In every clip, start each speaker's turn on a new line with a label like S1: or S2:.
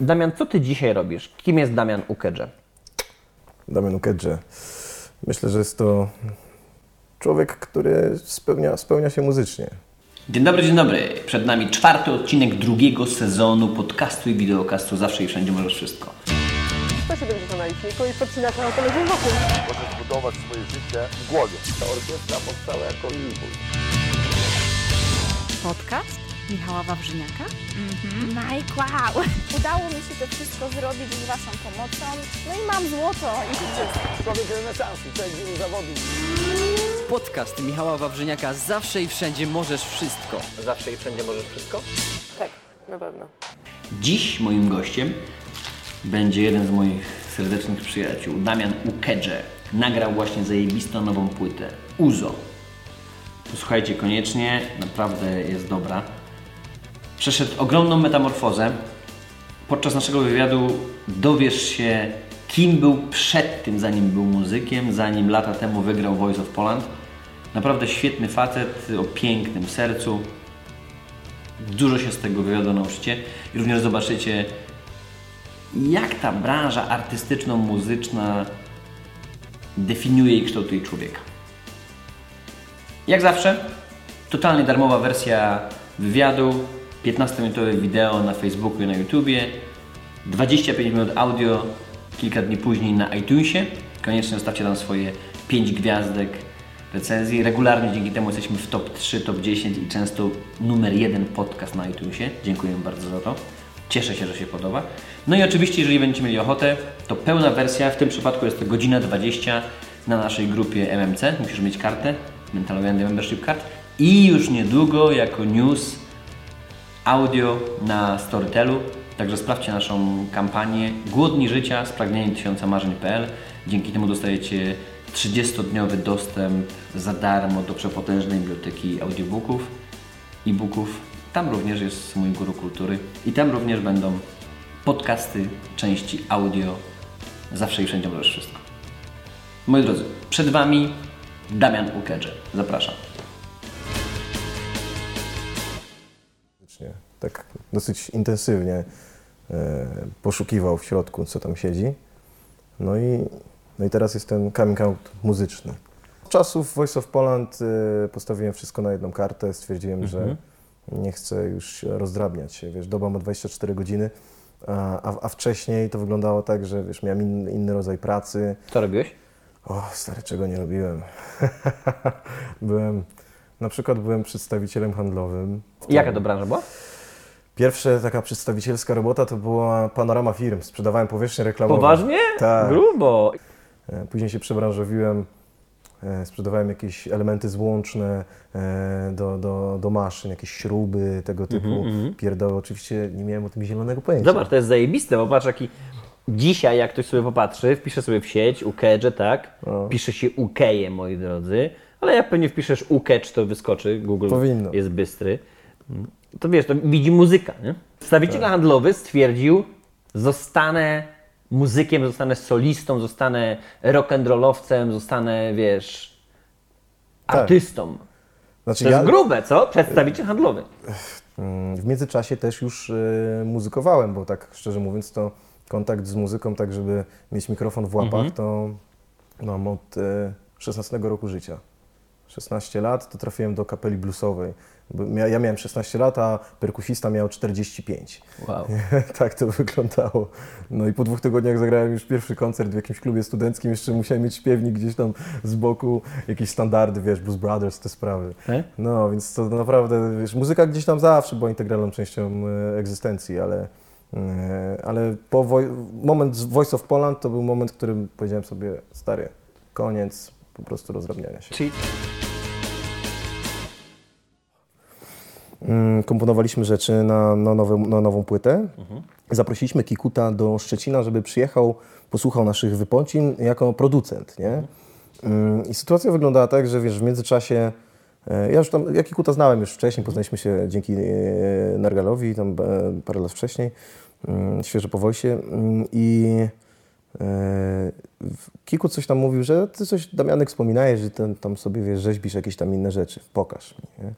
S1: Damian, co ty dzisiaj robisz? Kim jest Damian Ukedże?
S2: Damian Ukedże. Myślę, że jest to człowiek, który spełnia, spełnia się muzycznie.
S1: Dzień dobry, dzień dobry. Przed nami czwarty odcinek drugiego sezonu podcastu i wideokastu Zawsze i Wszędzie Możesz Wszystko.
S3: 170 na liczniku i podcinać na telewizyję wokół.
S4: Możesz budować swoje życie w głowie. Ta orkiestra powstała jako impuls.
S5: Podcast Michała Wawrzyniaka?
S6: Mike, wow! Udało mi się to wszystko zrobić z Waszą pomocą. No i mam złoto i wszystko.
S4: Człowiek renesansu, człowiek wielu zawodów.
S7: Podcast Michała Wawrzyniaka Zawsze i Wszędzie Możesz Wszystko.
S1: Zawsze i Wszędzie Możesz Wszystko?
S3: Tak, na pewno.
S1: Dziś moim gościem będzie jeden z moich serdecznych przyjaciół, Damian Ukedże. Nagrał właśnie zajebistą nową płytę, Uzo. Posłuchajcie koniecznie, naprawdę jest dobra. Przeszedł ogromną metamorfozę. Podczas naszego wywiadu dowiesz się, kim był przed tym, zanim był muzykiem, zanim lata temu wygrał Voice of Poland. Naprawdę świetny facet o pięknym sercu. Dużo się z tego wywiadu nauczycie i również zobaczycie, jak ta branża artystyczno-muzyczna definiuje i kształtuje człowieka. Jak zawsze, totalnie darmowa wersja wywiadu, 15-minutowe wideo na Facebooku i na YouTubie, 25 minut audio kilka dni później na iTunesie. Koniecznie zostawcie tam swoje 5 gwiazdek recenzji. Regularnie dzięki temu jesteśmy w top 3, top 10 i często numer 1 podcast na iTunesie. Dziękuję bardzo za to. Cieszę się, że się podoba. No i oczywiście, jeżeli będziecie mieli ochotę, to pełna wersja, w tym przypadku jest to godzina 20 na naszej grupie MMC. Musisz mieć kartę, Mental Wendy Membership Card. I już niedługo jako news audio na Storytelu. Także sprawdźcie naszą kampanię Głodni Życia, spragnienie tysiąca marzeń.pl. Dzięki temu dostajecie 30-dniowy dostęp za darmo do przepotężnej biblioteki audiobooków, e-booków. Tam również jest mój guru kultury i tam również będą podcasty, części audio. Zawsze i wszędzie możesz wszystko. Moi drodzy, przed Wami Damian Ukedże. Zapraszam.
S2: Tak dosyć intensywnie e, poszukiwał w środku, co tam siedzi. No i, no i teraz jest ten coming out muzyczny. Od czasów Voice of Poland e, postawiłem wszystko na jedną kartę. Stwierdziłem, że nie chcę już rozdrabniać się. Wiesz, doba ma 24 godziny, a, a, wcześniej to wyglądało tak, że wiesz, miałem inny, inny rodzaj pracy.
S1: Co robiłeś?
S2: O, stary, czego nie robiłem. byłem, na przykład byłem przedstawicielem handlowym.
S1: I Jaka to branża była?
S2: Pierwsza taka przedstawicielska robota to była panorama firm. Sprzedawałem powierzchnię reklamową.
S1: Poważnie?
S2: Tak.
S1: Grubo.
S2: E, Później się przebranżowiłem. e, Sprzedawałem jakieś elementy złączne e, do, do, do maszyn, jakieś śruby, tego typu pierdoły. Oczywiście nie miałem o tym zielonego pojęcia.
S1: Zobacz, to jest zajebiste, bo patrz jaki... Dzisiaj, jak ktoś sobie popatrzy, wpisze sobie w sieć Ukedże, tak?
S2: No.
S1: Pisze się Ukeje, moi drodzy. Ale jak pewnie wpiszesz Ukedż, to wyskoczy. Google
S2: Powinno.
S1: jest bystry. To wiesz, to widzi muzyka, nie? Przedstawiciel
S2: Tak.
S1: handlowy stwierdził, zostanę muzykiem, zostanę solistą, zostanę rock'n'rollowcem, zostanę, wiesz,
S2: Tak.
S1: artystą.
S2: Znaczy,
S1: To jest
S2: ja
S1: grube, co? Przedstawiciel handlowy.
S2: w międzyczasie też już e, muzykowałem, bo tak szczerze mówiąc to kontakt z muzyką, tak żeby mieć mikrofon w łapach,
S1: Mhm.
S2: to mam od e, 16 roku życia. 16 lat to trafiłem do kapeli bluesowej. Ja miałem 16 lat, a perkusista miał 45.
S1: Wow.
S2: tak to wyglądało. No i po dwóch tygodniach zagrałem już pierwszy koncert w jakimś klubie studenckim. Jeszcze musiałem mieć śpiewnik gdzieś tam z boku, jakieś standardy, wiesz, Blues Brothers, te sprawy.
S1: E?
S2: No, więc to naprawdę, wiesz, muzyka gdzieś tam zawsze była integralną częścią e, egzystencji, ale, e, ale po moment z Voice of Poland to był moment, w którym powiedziałem sobie, stary, koniec po prostu rozdrabniania się.
S1: Czyli
S2: komponowaliśmy rzeczy na, na, nowe, na nową płytę. Zaprosiliśmy Kikuta do Szczecina, żeby przyjechał, posłuchał naszych wypocin jako producent, nie? Mm, I sytuacja wyglądała tak, że wiesz, w międzyczasie e, ja już tam, ja Kikuta znałem już wcześniej, poznaliśmy się dzięki e, Nargalowi, tam e, parę lat wcześniej, mm, świeżo po wojsie mm, i Kikut coś tam mówił, że ty coś, Damianek, wspominałeś, że ten, tam sobie, wiesz, rzeźbisz jakieś tam inne rzeczy, pokaż nie?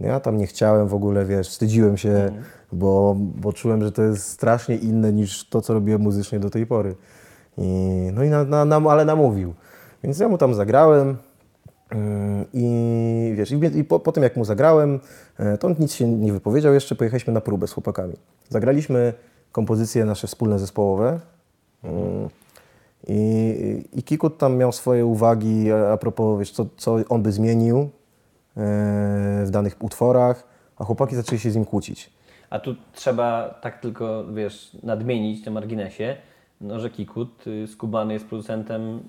S2: Ja tam nie chciałem w ogóle, wiesz, wstydziłem się,
S1: Mhm.
S2: bo, bo czułem, że to jest strasznie inne niż to, co robiłem muzycznie do tej pory. I, no i na, na, na, ale namówił. Więc ja mu tam zagrałem mm, i wiesz, i, i po, po tym jak mu zagrałem, e, to on nic się nie wypowiedział jeszcze, pojechaliśmy na próbę z chłopakami. Zagraliśmy kompozycje nasze wspólne zespołowe. Mm, I, I Kikut tam miał swoje uwagi a, propos, wiesz, co, co on by zmienił w danych utworach, a chłopaki zaczęli się z nim kłócić.
S1: A tu trzeba tak tylko, wiesz, nadmienić na marginesie, no, że Kikut y, skubany jest producentem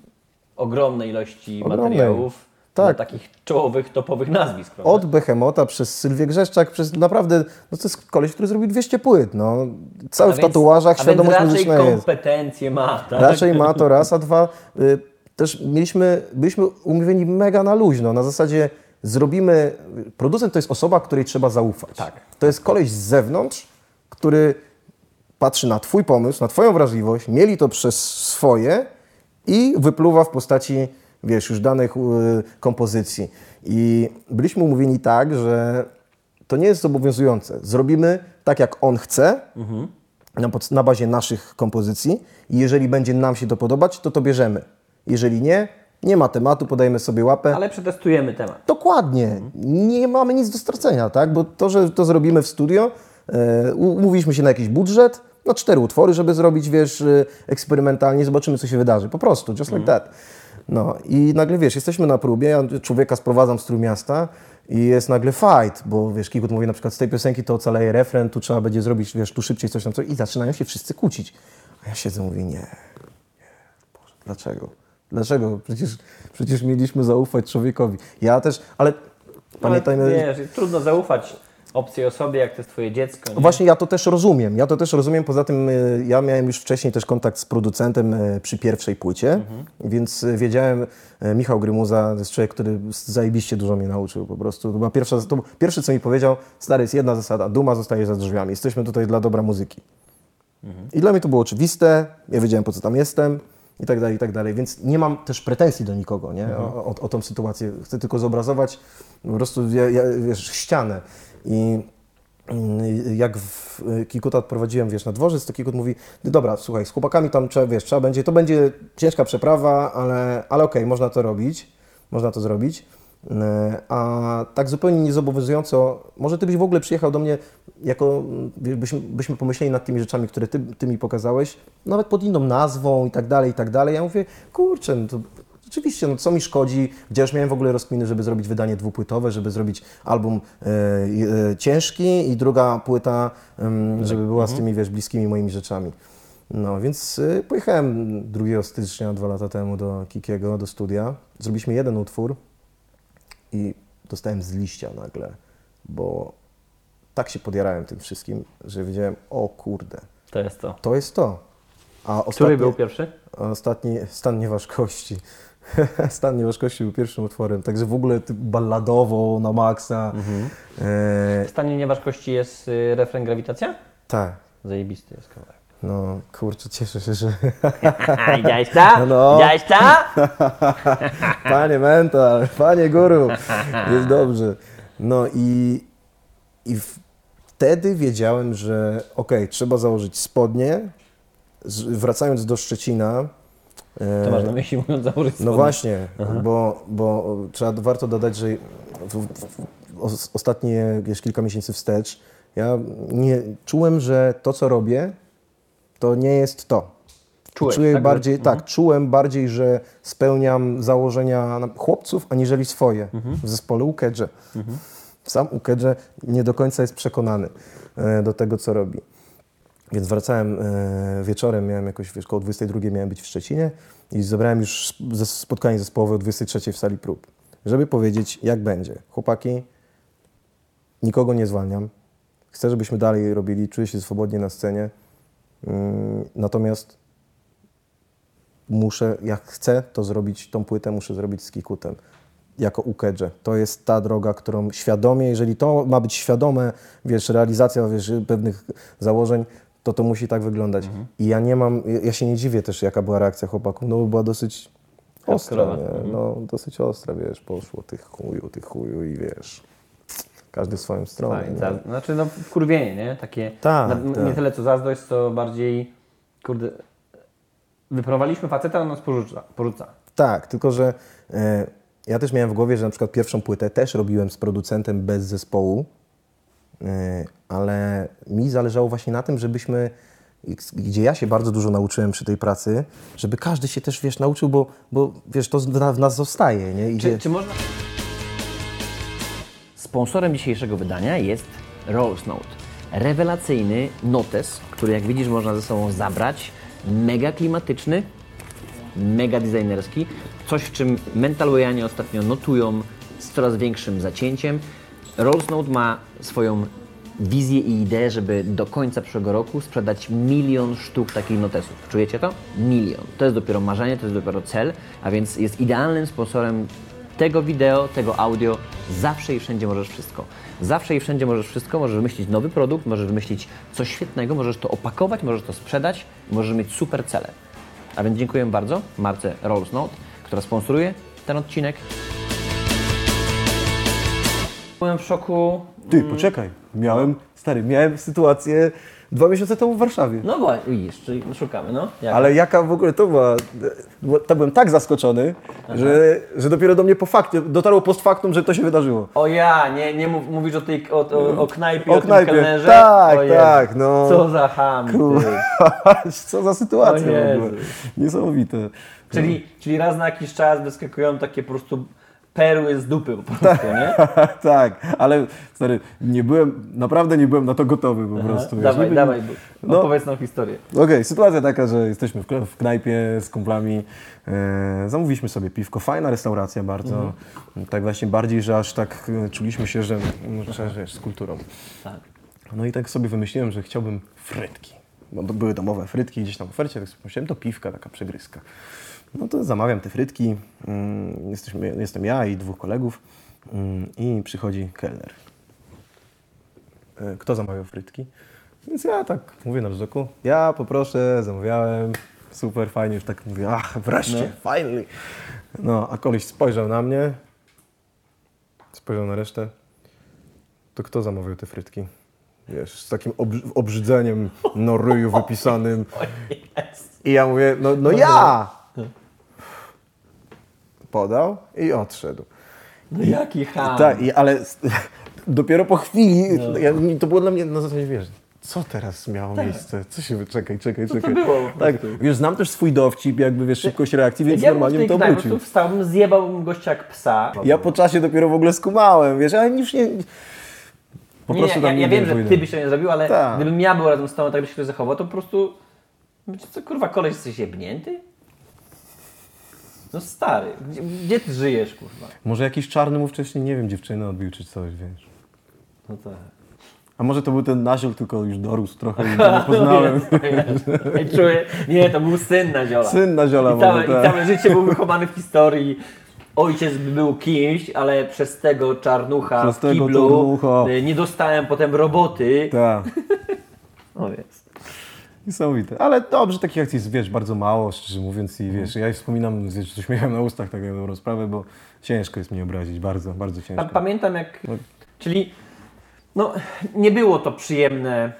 S1: ogromnej ilości
S2: Ogromnej.
S1: materiałów
S2: Tak.
S1: takich czołowych, topowych nazwisk. prawda?
S2: Od Behemota przez Sylwię Grzeszczak, przez naprawdę, no to jest koleś, który zrobił 200 płyt, no. Cały
S1: A
S2: w
S1: więc-
S2: tatuażach, świadomość
S1: więc raczej
S2: muzyczna jest.
S1: kompetencje ma, tak?
S2: Raczej ma to raz, a dwa, y, też mieliśmy, byliśmy umówieni mega na luźno, na zasadzie zrobimy, producent to jest osoba, której trzeba zaufać.
S1: Tak.
S2: To jest koleś z zewnątrz, który patrzy na twój pomysł, na twoją wrażliwość, mieli to przez swoje i wypluwa w postaci, wiesz, już danych y, kompozycji. I byliśmy umówieni tak, że to nie jest zobowiązujące. Zrobimy tak, jak on chce, na, pod- na bazie naszych kompozycji i jeżeli będzie nam się to podobać, to to bierzemy. Jeżeli nie, nie ma tematu, podajemy sobie łapę.
S1: Ale przetestujemy temat.
S2: Dokładnie. Nie mamy nic do stracenia, tak? Bo to, że to zrobimy w studio, e, umówiliśmy się na jakiś budżet, na cztery utwory, żeby zrobić, wiesz, e, eksperymentalnie, zobaczymy, co się wydarzy. Po prostu, just like that. No i nagle, wiesz, jesteśmy na próbie, ja człowieka sprowadzam z Trójmiasta i jest nagle fight, bo wiesz, Kikut mówi na przykład z tej piosenki to ocaleje refren, tu trzeba będzie zrobić, wiesz, tu szybciej coś tam, coś i zaczynają się wszyscy kłócić. A ja siedzę i mówię, nie, nie, Boże, dlaczego? Dlaczego? Przecież, przecież mieliśmy zaufać człowiekowi. Ja też, ale pamiętajmy...
S1: Ale, wiesz, trudno zaufać obcej osobie, jak to jest twoje dziecko. Nie?
S2: Właśnie ja to też rozumiem. Ja to też rozumiem. Poza tym y, ja miałem już wcześniej też kontakt z producentem y, przy pierwszej płycie, więc y, wiedziałem, Michał Grymuza to jest człowiek, który zajebiście dużo mnie nauczył po prostu. To była pierwsza, to pierwsze, co mi powiedział, stary, jest jedna zasada, duma zostaje za drzwiami. Jesteśmy tutaj dla dobra muzyki. I dla mnie to było oczywiste, ja wiedziałem, po co tam jestem i tak dalej, i tak dalej. Więc nie mam też pretensji do nikogo, nie? O, o, o tą sytuację. Chcę tylko zobrazować po prostu, ja, ja, wiesz, ścianę. I mm, jak w Kikuta odprowadziłem, wiesz, na dworzec, to Kikut mówi, dobra, słuchaj, z chłopakami tam trzeba, wiesz, trzeba będzie, to będzie ciężka przeprawa, ale, ale okej, można to robić, można to zrobić. E, A tak zupełnie niezobowiązująco, może ty byś w ogóle przyjechał do mnie, jako byśmy, byśmy pomyśleli nad tymi rzeczami, które ty, ty mi pokazałeś, nawet pod inną nazwą i tak dalej, i tak dalej. Ja mówię, kurczę, no to Oczywiście, no co mi szkodzi, gdzie już miałem w ogóle rozkminy, żeby zrobić wydanie dwupłytowe, żeby zrobić album e, e, ciężki i druga płyta, em, żeby była z tymi, wiesz, bliskimi moimi rzeczami. No, więc e, pojechałem 2 stycznia, dwa lata temu do Kikiego, do studia. Zrobiliśmy jeden utwór i dostałem z liścia nagle, bo tak się podjarałem tym wszystkim, że wiedziałem, o kurde,
S1: To jest to.
S2: to jest to. A
S1: Który
S2: ostatnie-
S1: był pierwszy?
S2: Ostatni stan nieważkości. stan nieważkości był pierwszym utworem, także w ogóle balladowo na maksa. E,
S1: W stanie nieważkości jest y, refren Grawitacja?
S2: tak,
S1: Zajebisty jest kawałek.
S2: No kurczę, cieszę się, że
S1: Widziałeś to?
S2: No.
S1: Widziałeś to?
S2: panie mental, panie guru, jest dobrze. No i, i wtedy wiedziałem, że okej, trzeba założyć spodnie. Z, wracając do Szczecina, e,
S1: To masz na myśli mówiąc założyć
S2: No
S1: spodnie.
S2: właśnie, bo, bo trzeba, warto dodać, że w, w, w, os- ostatnie wiesz, kilka miesięcy wstecz ja nie, czułem, że to, co robię, to nie jest to.
S1: Czułeś,
S2: Czuję
S1: tak?
S2: bardziej, tak, czułem bardziej, że spełniam założenia chłopców, aniżeli swoje w zespole Ukedże. Sam Ukedże nie do końca jest przekonany e, do tego, co robi. Więc wracałem e, wieczorem, miałem jakoś, wiesz, koło 22 miałem być w Szczecinie i zebrałem już spotkanie zespołowe o 23 w sali prób, żeby powiedzieć, jak będzie. Chłopaki, nikogo nie zwalniam. Chcę, żebyśmy dalej robili, czuję się swobodnie na scenie. Mm, Natomiast muszę, jak chcę to zrobić, tą płytę muszę zrobić z Kikutem, jako ukedże. To jest ta droga, którą świadomie, jeżeli to ma być świadome, wiesz, realizacja wiesz, pewnych założeń, to to musi tak wyglądać. I ja nie mam, ja- się nie dziwię też, jaka była reakcja chłopaków, no bo była dosyć ostra, nie? no dosyć ostra, wiesz, poszło tych chuju, tych chuju i wiesz, Każdy w swoją stronę.
S1: Za, znaczy no wkurwienie, nie? Takie,
S2: Tak,
S1: na,
S2: tak.
S1: nie tyle co zazdrość, co bardziej, kurde, wyprowadziliśmy faceta, on nas porzuca. porzuca.
S2: Tak, tylko że e, ja też miałem w głowie, że na przykład pierwszą płytę też robiłem z producentem bez zespołu, e, ale mi zależało właśnie na tym, żebyśmy, gdzie ja się bardzo dużo nauczyłem przy tej pracy, żeby każdy się też, wiesz, nauczył, bo, bo wiesz, to w nas zostaje, nie? I
S1: Czy, czy można... Sponsorem dzisiejszego wydania jest Rolls Note. Rewelacyjny notes, który jak widzisz można ze sobą zabrać. Mega klimatyczny, mega designerski. Coś, w czym Mental ostatnio notują z coraz większym zacięciem. Rolls Note ma swoją wizję i ideę, żeby do końca przyszłego roku sprzedać milion sztuk takich notesów. Czujecie to? Milion. To jest dopiero marzenie, to jest dopiero cel, a więc jest idealnym sponsorem tego wideo, tego audio. Zawsze i wszędzie możesz wszystko. Zawsze i wszędzie możesz wszystko. Możesz wymyślić nowy produkt, możesz wymyślić coś świetnego, możesz to opakować, możesz to sprzedać, możesz mieć super cele. A więc dziękuję bardzo marce Rolls Note, która sponsoruje ten odcinek. Byłem w szoku.
S2: Ty, poczekaj, miałem, stary, miałem sytuację dwa miesiące temu w Warszawie.
S1: No właśnie, widzisz, czyli szukamy, no. Jak?
S2: Ale jaka w ogóle to była. To byłem tak zaskoczony, że, że dopiero do mnie po fakcie, dotarło post factum, że to się wydarzyło.
S1: O ja, nie, nie mów, mówisz o tej, o, o, o knajpie,
S2: O
S1: o,
S2: knajpie.
S1: tym kelnerze?
S2: Tak,
S1: O Jezu.
S2: tak, no.
S1: Co za ham.
S2: Co za sytuacja w ogóle. Niesamowite.
S1: Czyli, czyli raz na jakiś czas wyskakują takie po prostu perły z dupy po prostu, nie?
S2: tak, ale stary, nie byłem, naprawdę nie byłem na to gotowy po prostu. wiesz.
S1: dawaj,
S2: Nie-
S1: dawaj,
S2: No.
S1: opowiedz nam historię.
S2: Okej, sytuacja taka, że jesteśmy w, knajpie z kumplami. E, zamówiliśmy sobie piwko. Fajna restauracja bardzo. Tak właśnie bardziej, że aż tak e, czuliśmy się, że, no, że wiesz, z kulturą.
S1: Tak.
S2: No i tak sobie wymyśliłem, że chciałbym frytki. Bo to były domowe frytki gdzieś tam w ofercie, tak sobie pomyślałem, to piwka, taka przegryzka. No to zamawiam te frytki. Mm, Jesteśmy, jestem ja i dwóch kolegów. Mm, I przychodzi kelner. E, Kto zamawiał frytki? Więc ja tak mówię na wzroku. Ja poproszę, zamawiałem. Super, fajnie, już tak mówię, ach, wreszcie, finally. No, a koleś spojrzał na mnie, spojrzał na resztę. To kto zamawiał te frytki? Wiesz, z takim obrzy- obrzydzeniem na ryju wypisanym. I ja mówię, no, no ja! Podał i odszedł.
S1: No jaki ham.
S2: Tak, ale dopiero po chwili, ja, mi- to było dla mnie na zasadzie, wiesz, co teraz miało miejsce? Co się, wy- czekaj, czekaj, czekaj.
S1: Tak. było
S2: Tak, wiesz, znam też swój dowcip, jakby, wiesz, szybkość reakcji, więc
S1: ja
S2: normalnie bym to
S1: po
S2: obrócił.
S1: prostu wstałbym, zjebałbym gościa jak psa.
S2: Ja po czasie dopiero w ogóle skumałem, wiesz, ale już nie... Po
S1: nie,
S2: prostu
S1: nie, ja, ja wiem, że ty byś to nie zrobił, ale
S2: Tak.
S1: gdybym ja był razem z tobą, tak byś się zachował, to po prostu... Co kurwa, koleś jesteś jebnięty? No stary, gdzie, gdzie ty żyjesz kurwa?
S2: Może jakiś czarny mu wcześniej, nie wiem, dziewczynę odbił czy coś, wiesz.
S1: No tak.
S2: A może to był ten naziol, tylko już dorósł trochę i go nie poznałem.
S1: I czuję, nie, to był syn na ziola.
S2: Syn naziola
S1: I całe,
S2: może,
S1: I
S2: tak.
S1: całe życie był wychowany w historii. Ojciec by był kimś, ale przez tego czarnucha
S2: Przez
S1: w
S2: tego
S1: kiblu
S2: czarnucha.
S1: y, nie dostałem potem roboty.
S2: Tak.
S1: O jest.
S2: Niesamowite. Ale dobrze, takich akcji jest, wiesz, bardzo mało, szczerze mówiąc. I wiesz, ja wspominam wiesz, z uśmiechem na ustach taką dobrą sprawę, bo ciężko jest mnie obrazić, bardzo, bardzo ciężko.
S1: pamiętam jak... Czyli no, nie było to przyjemne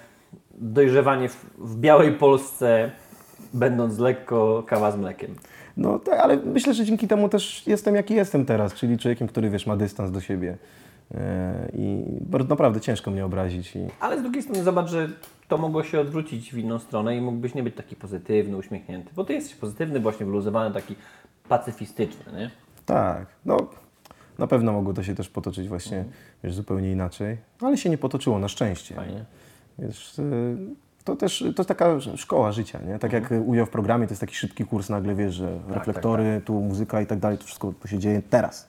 S1: dojrzewanie w, w białej Polsce, będąc lekko kawa z mlekiem.
S2: No tak, ale myślę, że dzięki temu też jestem jaki jestem teraz, czyli człowiekiem, który, wiesz, ma dystans do siebie. E, I bardzo naprawdę ciężko mnie obrazić. I...
S1: Ale z drugiej strony zobacz, że to mogło się odwrócić w inną stronę i mógłbyś nie być taki pozytywny, uśmiechnięty. Bo ty jesteś pozytywny, właśnie wyluzowany, taki pacyfistyczny, nie?
S2: Tak, no na pewno mogło to się też potoczyć właśnie, wiesz, zupełnie inaczej, ale się nie potoczyło, na szczęście.
S1: Fajnie.
S2: Wiesz, y, to też to jest taka szkoła życia, nie? Tak jak udział w programie, to jest taki szybki kurs nagle, wiesz, że reflektory, tu muzyka i tak dalej, to wszystko to się dzieje teraz.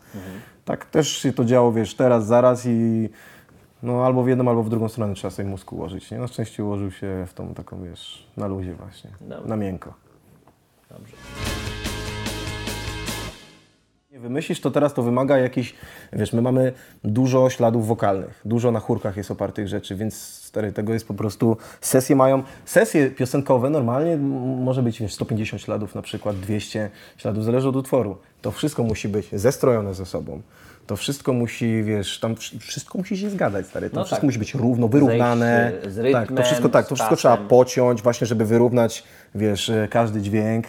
S2: Tak też się to działo, wiesz, teraz, zaraz i no albo w jedną, albo w drugą stronę trzeba sobie mózg ułożyć, nie? Na szczęście ułożył się w tą taką, wiesz, na luzie właśnie,
S1: Dobra.
S2: na miękko.
S1: Dobrze.
S2: Wymyślisz, to teraz to wymaga jakichś, wiesz, my mamy dużo śladów wokalnych, dużo na chórkach jest opartych rzeczy, więc stary, tego jest po prostu, sesje mają, sesje piosenkowe normalnie może być, wiesz, 150 śladów na przykład, 200 śladów, zależy od utworu. To wszystko musi być zestrojone ze sobą. to wszystko musi, wiesz, tam wsz- wszystko musi się zgadzać, stary. To
S1: No
S2: wszystko
S1: tak.
S2: musi być równo, wyrównane.
S1: Zejść, z
S2: tak, to
S1: rytmem,
S2: wszystko tak, to wszystko trzeba pociąć właśnie, żeby wyrównać, wiesz, e, każdy dźwięk,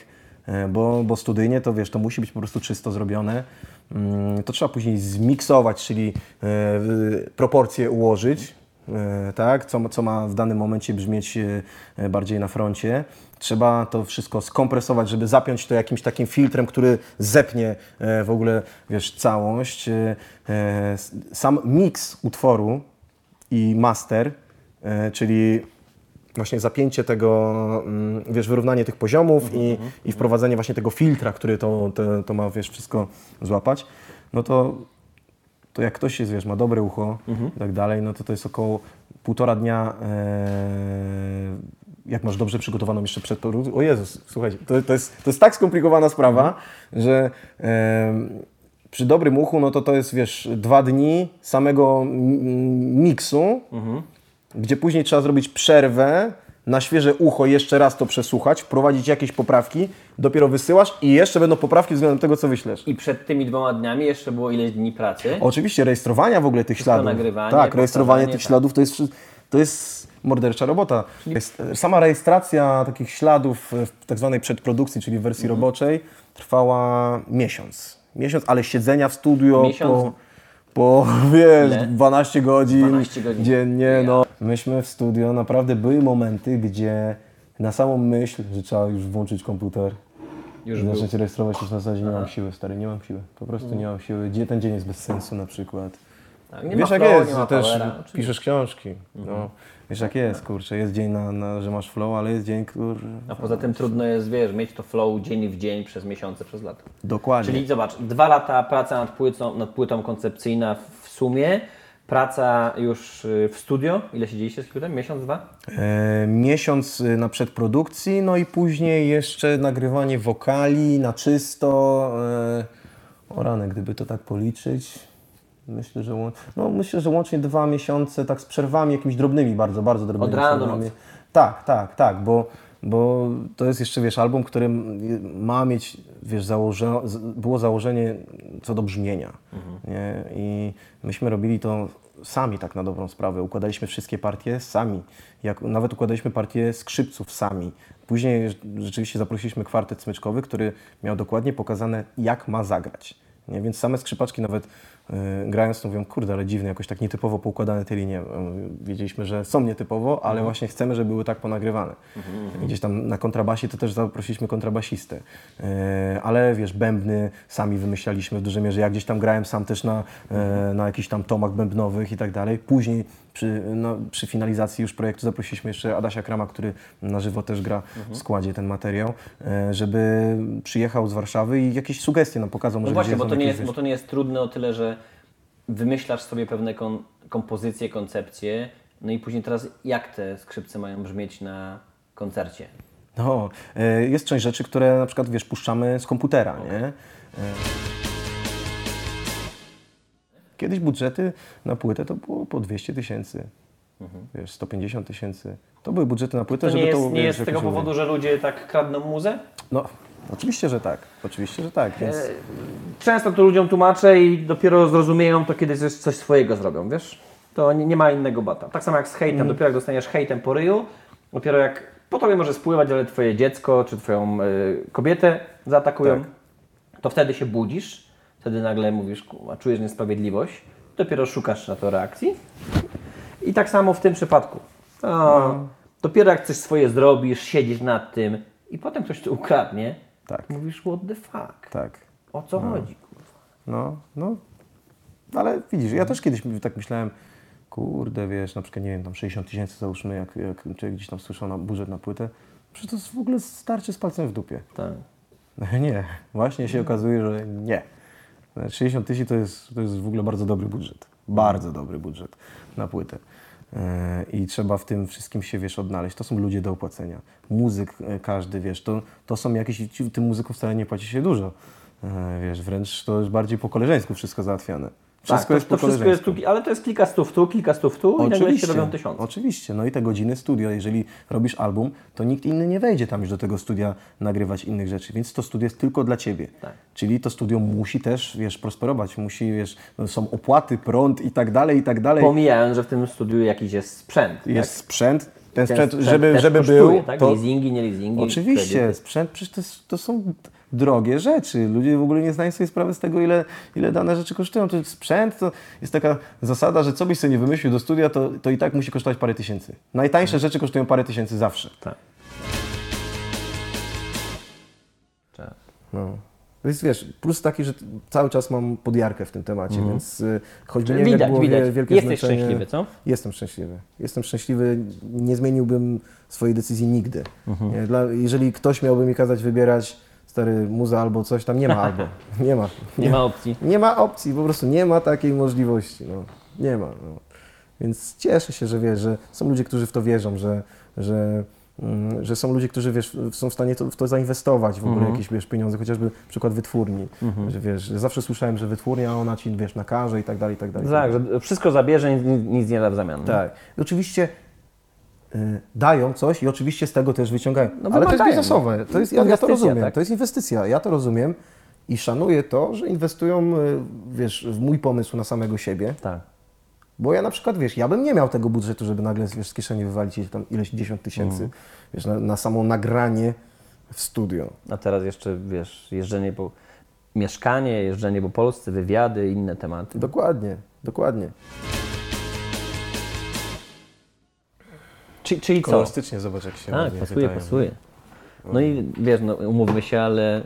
S2: bo, bo studyjnie to, wiesz, to musi być po prostu czysto zrobione. Mm, To trzeba później zmiksować, czyli e, proporcje ułożyć, e, tak, co, co ma w danym momencie brzmieć e, e, bardziej na froncie. Trzeba to wszystko skompresować, żeby zapiąć to jakimś takim filtrem, który zepnie e, w ogóle, wiesz, całość. E, e, Sam miks utworu i master, e, czyli właśnie zapięcie tego, mm, wiesz, wyrównanie tych poziomów i, i wprowadzenie właśnie tego filtra, który to, to, to ma, wiesz, wszystko złapać, no to, to jak ktoś jest, wiesz, ma dobre ucho i tak dalej, no to to jest około półtora dnia, e, jak masz dobrze przygotowaną jeszcze przedprodukcję. O Jezus, słuchajcie, to, to, jest, to jest tak skomplikowana sprawa, że e, przy dobrym uchu, no to to jest, wiesz, dwa dni samego miksu, gdzie później trzeba zrobić przerwę, na świeże ucho jeszcze raz to przesłuchać, wprowadzić jakieś poprawki, dopiero wysyłasz i jeszcze będą poprawki względem tego, co wyślesz.
S1: I przed tymi dwoma dniami jeszcze było ileś dni pracy.
S2: Oczywiście rejestrowania w ogóle tych śladów.
S1: nagrywanie,
S2: tak, rejestrowanie tych
S1: tak.
S2: śladów to jest, to jest mordercza robota. Jest, sama rejestracja takich śladów w tak zwanej przedprodukcji, czyli w wersji
S1: Mhm.
S2: roboczej, trwała miesiąc. Miesiąc, ale siedzenia w studio
S1: Miesiąc?
S2: po, po wiesz,
S1: Ile?
S2: 12 godzin,
S1: 12 godzin.
S2: dziennie. No. Myśmy w studio, naprawdę były momenty, gdzie na samą myśl, że trzeba już włączyć komputer,
S1: Już
S2: i
S1: był.
S2: zacząć rejestrować już na zasadzie nie mam siły, stary, nie mam siły. Po prostu nie mam siły. Gdzie ten dzień jest bez sensu na przykład.
S1: Tak, nie
S2: Wiesz jak
S1: flow,
S2: jest, że też
S1: powera, oczywiście. Mhm.
S2: piszesz książki. No. Wiesz jak jest, kurczę, jest dzień, na, na, że masz flow, ale jest dzień, który...
S1: A poza tym trudno jest, wiesz, mieć to flow dzień w dzień przez miesiące, przez lata.
S2: Dokładnie.
S1: Czyli zobacz, dwa lata praca nad płytą, nad płytą koncepcyjna w sumie, praca już y, w studio. Ile siedzieliście z płytem? Miesiąc, dwa?
S2: E, miesiąc y, na przedprodukcji, no i później jeszcze nagrywanie wokali na czysto. E, o rany, gdyby to tak policzyć. Myślę, że, no, myślę, że łącznie dwa miesiące, tak z przerwami jakimiś drobnymi, bardzo, bardzo drobnymi
S1: Od nocy.
S2: Tak, tak, tak, bo, bo to jest jeszcze, wiesz, album, który ma mieć, wiesz, założe, było założenie co do brzmienia. Nie? I myśmy robili to sami tak na dobrą sprawę. Układaliśmy wszystkie partie sami. Jak, nawet układaliśmy partie skrzypców sami. Później rzeczywiście zaprosiliśmy kwartet smyczkowy, który miał dokładnie pokazane, jak ma zagrać. Nie? Więc same skrzypaczki nawet grając to mówią, kurde, ale dziwne, jakoś tak nietypowo poukładane te linie. Y, Wiedzieliśmy, że są nietypowo, ale właśnie chcemy, żeby były tak ponagrywane. Gdzieś tam na kontrabasie to też zaprosiliśmy kontrabasistę. Y, ale wiesz, bębny sami wymyślaliśmy w dużej mierze. Ja gdzieś tam grałem sam też na, y, na jakichś tam tomach bębnowych i tak dalej. Później przy, no, przy finalizacji już projektu zaprosiliśmy jeszcze Adasia Krama, który na żywo też gra w składzie ten materiał, y, żeby przyjechał z Warszawy i jakieś sugestie nam pokazał.
S1: No
S2: Może
S1: właśnie,
S2: gdzie
S1: bo to, nie jest, bo to nie jest trudne o tyle, że wymyślasz sobie pewne kon, kompozycje, koncepcje, no i później teraz jak te skrzypce mają brzmieć na koncercie?
S2: No, e, jest część rzeczy, które na przykład, wiesz, puszczamy z komputera, nie? E, Kiedyś budżety na płytę to było po 200 tysięcy, wiesz, 150 tysięcy. To były budżety na płytę,
S1: To nie
S2: żeby
S1: jest,
S2: to...
S1: nie
S2: wiesz,
S1: jest z tego powodu, że ludzie tak kradną muzę?
S2: No, oczywiście, że tak. Oczywiście, że tak, więc...
S1: Często to ludziom tłumaczę i dopiero zrozumieją to, kiedy coś, coś swojego zrobią, wiesz? To nie, nie ma innego bata. Tak samo jak z hejtem, dopiero jak dostaniesz hejtem po ryju, dopiero jak po tobie może spływać, ale twoje dziecko czy twoją y, kobietę zaatakują,
S2: Tak.
S1: to wtedy się budzisz, wtedy nagle mówisz, kurwa, czujesz niesprawiedliwość, dopiero szukasz na to reakcji. I tak samo w tym przypadku. O, Dopiero jak coś swoje zrobisz, siedzisz nad tym i potem ktoś to ukradnie,
S2: Tak.
S1: mówisz, what the fuck?
S2: Tak.
S1: O co chodzi?
S2: No, no. Ale widzisz, ja też kiedyś tak myślałem, kurde, wiesz, na przykład, nie wiem, tam 60 tysięcy załóżmy, jak, jak gdzieś tam słyszał na budżet na płytę, przecież to jest w ogóle starcie z palcem w dupie.
S1: Tak.
S2: Nie, właśnie się okazuje, że nie. 60 tysięcy to jest, to jest w ogóle bardzo dobry budżet. Bardzo dobry budżet na płytę. E, I trzeba w tym wszystkim się, wiesz, odnaleźć. To są ludzie do opłacenia. Muzyk e, każdy, wiesz, to, to są jakieś, tym muzykom wcale nie płaci się dużo. E, Wiesz, wręcz to jest bardziej po koleżeńsku wszystko załatwiane. Wszystko
S1: to,
S2: jest po
S1: to wszystko jest tu, ale to jest kilka stów tu, kilka stów tu i nagle się robią tysiące.
S2: Oczywiście, no i te godziny studio, jeżeli robisz album, to nikt inny nie wejdzie tam już do tego studia nagrywać innych rzeczy, więc to studio jest tylko dla Ciebie.
S1: Tak.
S2: Czyli to studio musi też, wiesz, prosperować, musi, wiesz, no są opłaty, prąd i tak dalej, i tak dalej.
S1: Pomijając, że w tym studiu jakiś jest sprzęt.
S2: Jest
S1: tak?
S2: sprzęt, ten
S1: Ten
S2: sprzęt,
S1: sprzęt
S2: żeby, żeby
S1: kosztuje,
S2: był,
S1: tak?
S2: to
S1: Leasingi, nie leasingi.
S2: Oczywiście,
S1: kredyty.
S2: sprzęt, przecież to, to są drogie rzeczy. Ludzie w ogóle nie zdają sobie sprawy z tego, ile, ile dane rzeczy kosztują. To sprzęt to jest taka zasada, że co byś sobie nie wymyślił do studia, to, to i tak musi kosztować parę tysięcy. Najtańsze rzeczy kosztują parę tysięcy zawsze.
S1: Tak. Tak.
S2: No. Jest, wiesz, plus taki, że cały czas mam podjarkę w tym temacie, więc y, choć nie
S1: Widać,
S2: było
S1: widać.
S2: wielkie
S1: Jesteś
S2: znaczenie,
S1: szczęśliwy, co?
S2: Jestem szczęśliwy. Jestem szczęśliwy. Nie zmieniłbym swojej decyzji nigdy.
S1: Mhm.
S2: Nie, Dla, jeżeli ktoś miałby mi kazać wybierać stary muza albo coś, tam nie ma albo. Nie ma.
S1: Nie ma opcji.
S2: Nie ma opcji, po prostu nie ma takiej możliwości. No. Nie ma. No. Więc cieszę się, że wiesz, że są ludzie, którzy w to wierzą, że, że, mm, że są ludzie, którzy wiesz, są w stanie to, w to zainwestować w ogóle
S1: Mhm.
S2: jakieś wiesz, pieniądze, chociażby przykład wytwórni. Że wiesz, że zawsze słyszałem, że wytwórnia ona ci wiesz, nakaże i tak dalej, i tak dalej.
S1: Tak, że wszystko zabierze i nic, nic nie da w zamian.
S2: Tak. I oczywiście dają coś i oczywiście z tego też wyciągają.
S1: No
S2: Ale to jest biznesowe. To jest, ja, ja to rozumiem.
S1: tak.
S2: To jest inwestycja. Ja to rozumiem i szanuję to, że inwestują y, wiesz, w mój pomysł na samego siebie.
S1: tak.
S2: Bo ja na przykład, wiesz, ja bym nie miał tego budżetu, żeby nagle wiesz, z kieszeni wywalić tam ileś dziesiąt tysięcy
S1: Mhm.
S2: wiesz, na, na samo nagranie w studio.
S1: A teraz jeszcze, wiesz, jeżdżenie po... Mieszkanie, jeżdżenie po Polsce, wywiady, inne tematy.
S2: Dokładnie, dokładnie.
S1: Czy, czyli co?
S2: Kolorystycznie zobacz, jak się
S1: Tak, pasuje, pasuje. No i wiesz, no, umówmy się, ale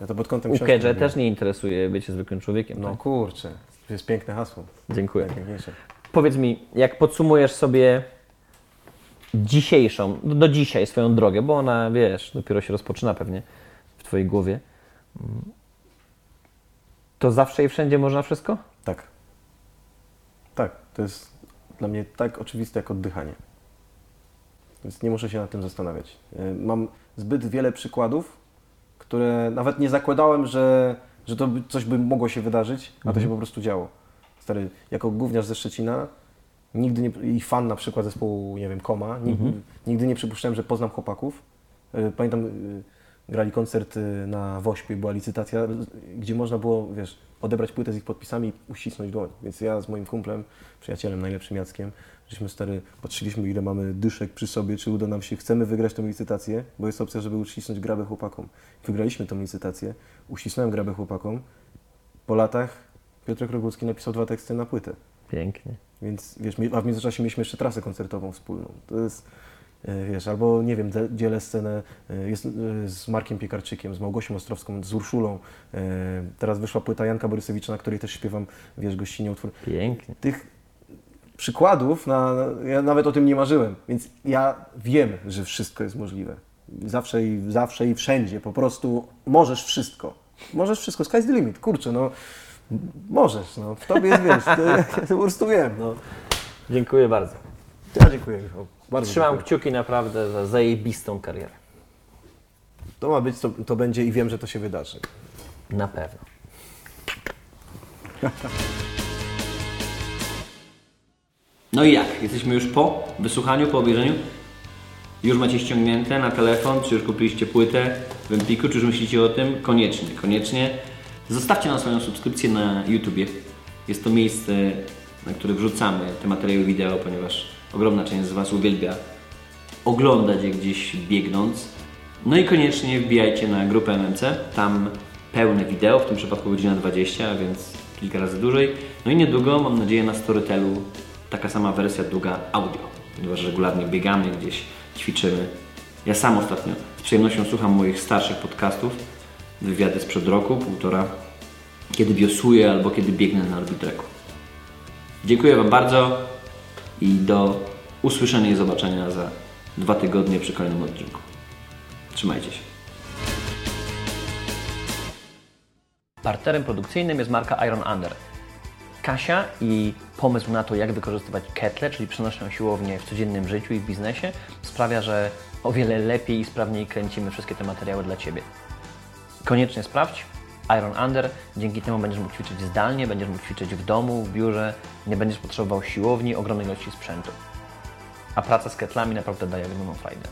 S2: Ja to pod kątem
S1: u
S2: książki
S1: Kedże
S2: mówię.
S1: też nie interesuje bycie zwykłym człowiekiem.
S2: No
S1: tak?
S2: kurczę, to jest piękne hasło.
S1: Dziękuję.
S2: Najpiękniejsze.
S1: Powiedz mi, jak podsumujesz sobie dzisiejszą, do, do dzisiaj swoją drogę, bo ona, wiesz, dopiero się rozpoczyna pewnie w Twojej głowie, mm, to zawsze i wszędzie można wszystko?
S2: Tak. Tak, to jest dla mnie tak oczywiste jak oddychanie. Więc nie muszę się nad tym zastanawiać. Y, Mam zbyt wiele przykładów, które nawet nie zakładałem, że, że to coś by mogło się wydarzyć, a to się po prostu działo. Stary, jako gówniarz ze Szczecina, nigdy nie, i fan na przykład zespołu, nie wiem, Koma, nigdy, nigdy nie przypuszczałem, że poznam chłopaków. Y, Pamiętam, y, grali koncert na Wośpie, była licytacja, gdzie można było, wiesz, odebrać płytę z ich podpisami i uścisnąć dłoń. Więc ja z moim kumplem, przyjacielem najlepszym Jackiem, żeśmy stary, patrzyliśmy ile mamy dyszek przy sobie, czy uda nam się, chcemy wygrać tę licytację, bo jest opcja, żeby uścisnąć grabę chłopakom. Wygraliśmy tę licytację, uścisnąłem grabę chłopakom. Po latach Piotrek Rogucki napisał dwa teksty na płytę.
S1: Pięknie.
S2: Więc wiesz, a w międzyczasie mieliśmy jeszcze trasę koncertową wspólną. To jest, e, wiesz, albo nie wiem, dzielę scenę e, jest, e, z Markiem Piekarczykiem, z Małgosią Ostrowską, z Urszulą. Teraz wyszła płyta Janka Borysewicza, na której też śpiewam, wiesz, gościnnie utwór.
S1: Pięknie.
S2: Tych przykładów, na, ja nawet o tym nie marzyłem, więc ja wiem, że wszystko jest możliwe. Zawsze i, zawsze i wszędzie, po prostu możesz wszystko. Możesz wszystko, sky's the limit, kurczę, no możesz, no, w tobie jest, wiesz, to, ja po prostu wiem, no.
S1: Dziękuję bardzo.
S2: Ja dziękuję, Michał. Bardzo
S1: Trzymam
S2: dziękuję.
S1: kciuki naprawdę za zajebistą karierę.
S2: To ma być, to, to będzie i wiem, że to się wydarzy.
S1: Na pewno. No i jak? Jesteśmy już po wysłuchaniu, po obejrzeniu? Już macie ściągnięte na telefon, czy już kupiliście płytę w Empiku, czy już myślicie o tym? Koniecznie, koniecznie. Zostawcie nam swoją subskrypcję na YouTubie. Jest to miejsce, na które wrzucamy te materiały wideo, ponieważ ogromna część z Was uwielbia oglądać je gdzieś biegnąc. No i koniecznie wbijajcie na grupę MMC, tam pełne wideo, w tym przypadku godzina 20, a więc kilka razy dłużej. No i niedługo, mam nadzieję, na Storytelu taka sama wersja długa audio, ponieważ regularnie biegamy gdzieś, ćwiczymy. Ja sam ostatnio z przyjemnością słucham moich starszych podcastów, wywiady sprzed roku, półtora, kiedy wiosuję albo kiedy biegnę na Orbitreku. Dziękuję Wam bardzo i do usłyszenia i zobaczenia za dwa tygodnie przy kolejnym odcinku. Trzymajcie się. Partnerem produkcyjnym jest marka Iron Under. Kasia i pomysł na to, jak wykorzystywać ketle, czyli przenośną siłownię w codziennym życiu i w biznesie, sprawia, że o wiele lepiej i sprawniej kręcimy wszystkie te materiały dla Ciebie. Koniecznie sprawdź Iron Under. Dzięki temu będziesz mógł ćwiczyć zdalnie, będziesz mógł ćwiczyć w domu, w biurze, nie będziesz potrzebował siłowni, ogromnej ilości sprzętu. A praca z ketlami naprawdę daje ogromną frajdę.